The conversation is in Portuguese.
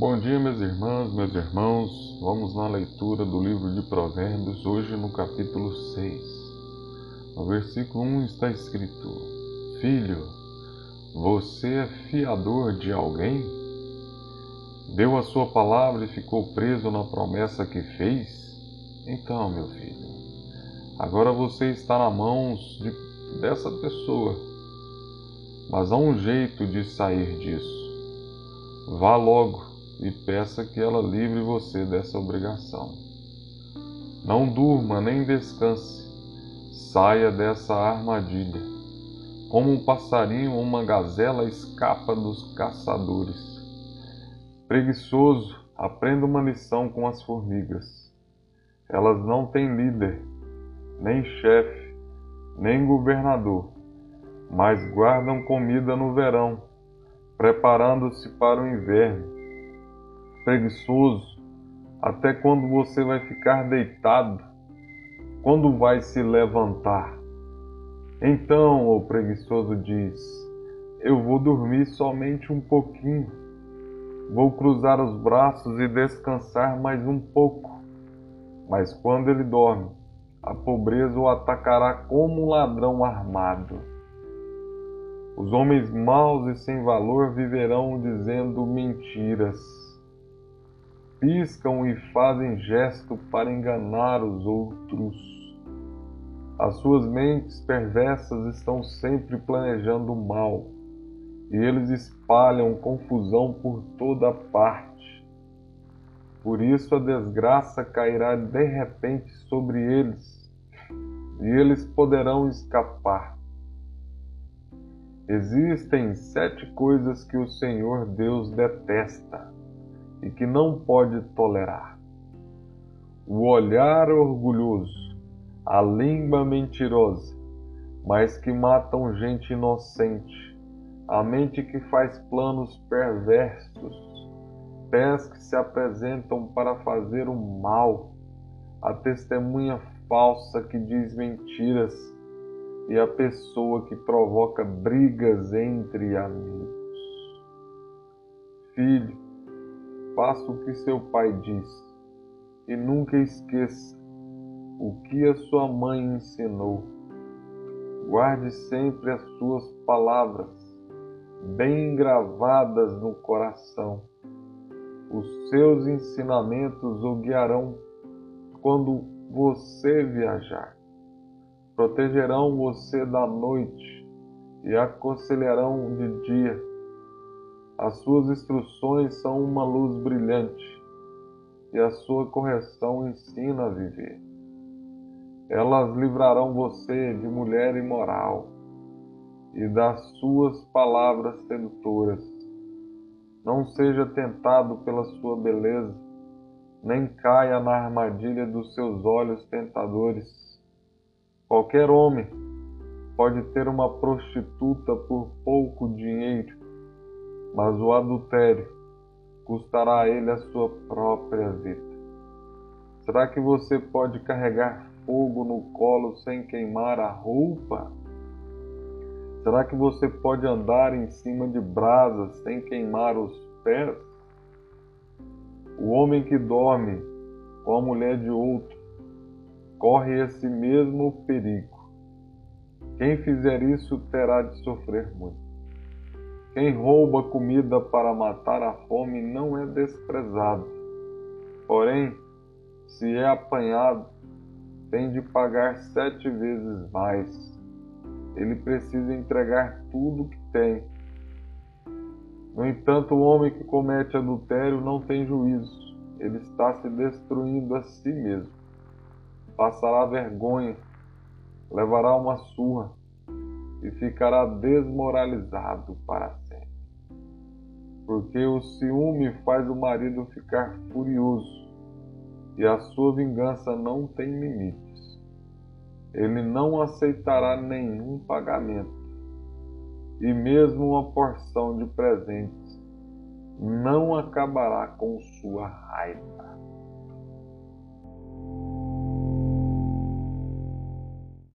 Bom dia, minhas irmãs, meus irmãos. Vamos na leitura do livro de Provérbios, hoje no capítulo 6. No versículo 1 está escrito: Filho, você é fiador de alguém? Deu a sua palavra e ficou preso na promessa que fez? Então, meu filho, agora você está nas mãos de, dessa pessoa. Mas há um jeito de sair disso. Vá logo e peça que ela livre você dessa obrigação. Não durma nem descanse, saia dessa armadilha. Como um passarinho ou uma gazela escapa dos caçadores. Preguiçoso, aprenda uma lição com as formigas. Elas não têm líder, nem chefe, nem governador, mas guardam comida no verão, preparando-se para o inverno preguiçoso, até quando você vai ficar deitado? Quando vai se levantar? Então, o preguiçoso diz: Eu vou dormir somente um pouquinho. Vou cruzar os braços e descansar mais um pouco. Mas quando ele dorme, a pobreza o atacará como um ladrão armado. Os homens maus e sem valor viverão dizendo mentiras piscam e fazem gesto para enganar os outros. As suas mentes perversas estão sempre planejando o mal, e eles espalham confusão por toda parte. Por isso a desgraça cairá de repente sobre eles, e eles poderão escapar. Existem sete coisas que o Senhor Deus detesta e que não pode tolerar. O olhar orgulhoso, a língua mentirosa, mas que matam gente inocente, a mente que faz planos perversos, pés que se apresentam para fazer o mal, a testemunha falsa que diz mentiras e a pessoa que provoca brigas entre amigos. Filho, faça o que seu pai diz e nunca esqueça o que a sua mãe ensinou. Guarde sempre as suas palavras bem gravadas no coração. Os seus ensinamentos o guiarão quando você viajar. Protegerão você da noite e aconselharão de dia as suas instruções são uma luz brilhante e a sua correção ensina a viver. Elas livrarão você de mulher imoral e das suas palavras sedutoras. Não seja tentado pela sua beleza, nem caia na armadilha dos seus olhos tentadores. Qualquer homem pode ter uma prostituta por pouco dinheiro mas o adultério custará a ele a sua própria vida. Será que você pode carregar fogo no colo sem queimar a roupa? Será que você pode andar em cima de brasas sem queimar os pés? O homem que dorme com a mulher de outro corre esse mesmo perigo. Quem fizer isso terá de sofrer muito. Quem rouba comida para matar a fome não é desprezado. Porém, se é apanhado, tem de pagar sete vezes mais. Ele precisa entregar tudo o que tem. No entanto, o homem que comete adultério não tem juízo. Ele está se destruindo a si mesmo. Passará vergonha, levará uma surra ficará desmoralizado para sempre. Porque o ciúme faz o marido ficar furioso e a sua vingança não tem limites. Ele não aceitará nenhum pagamento e mesmo uma porção de presentes não acabará com sua raiva.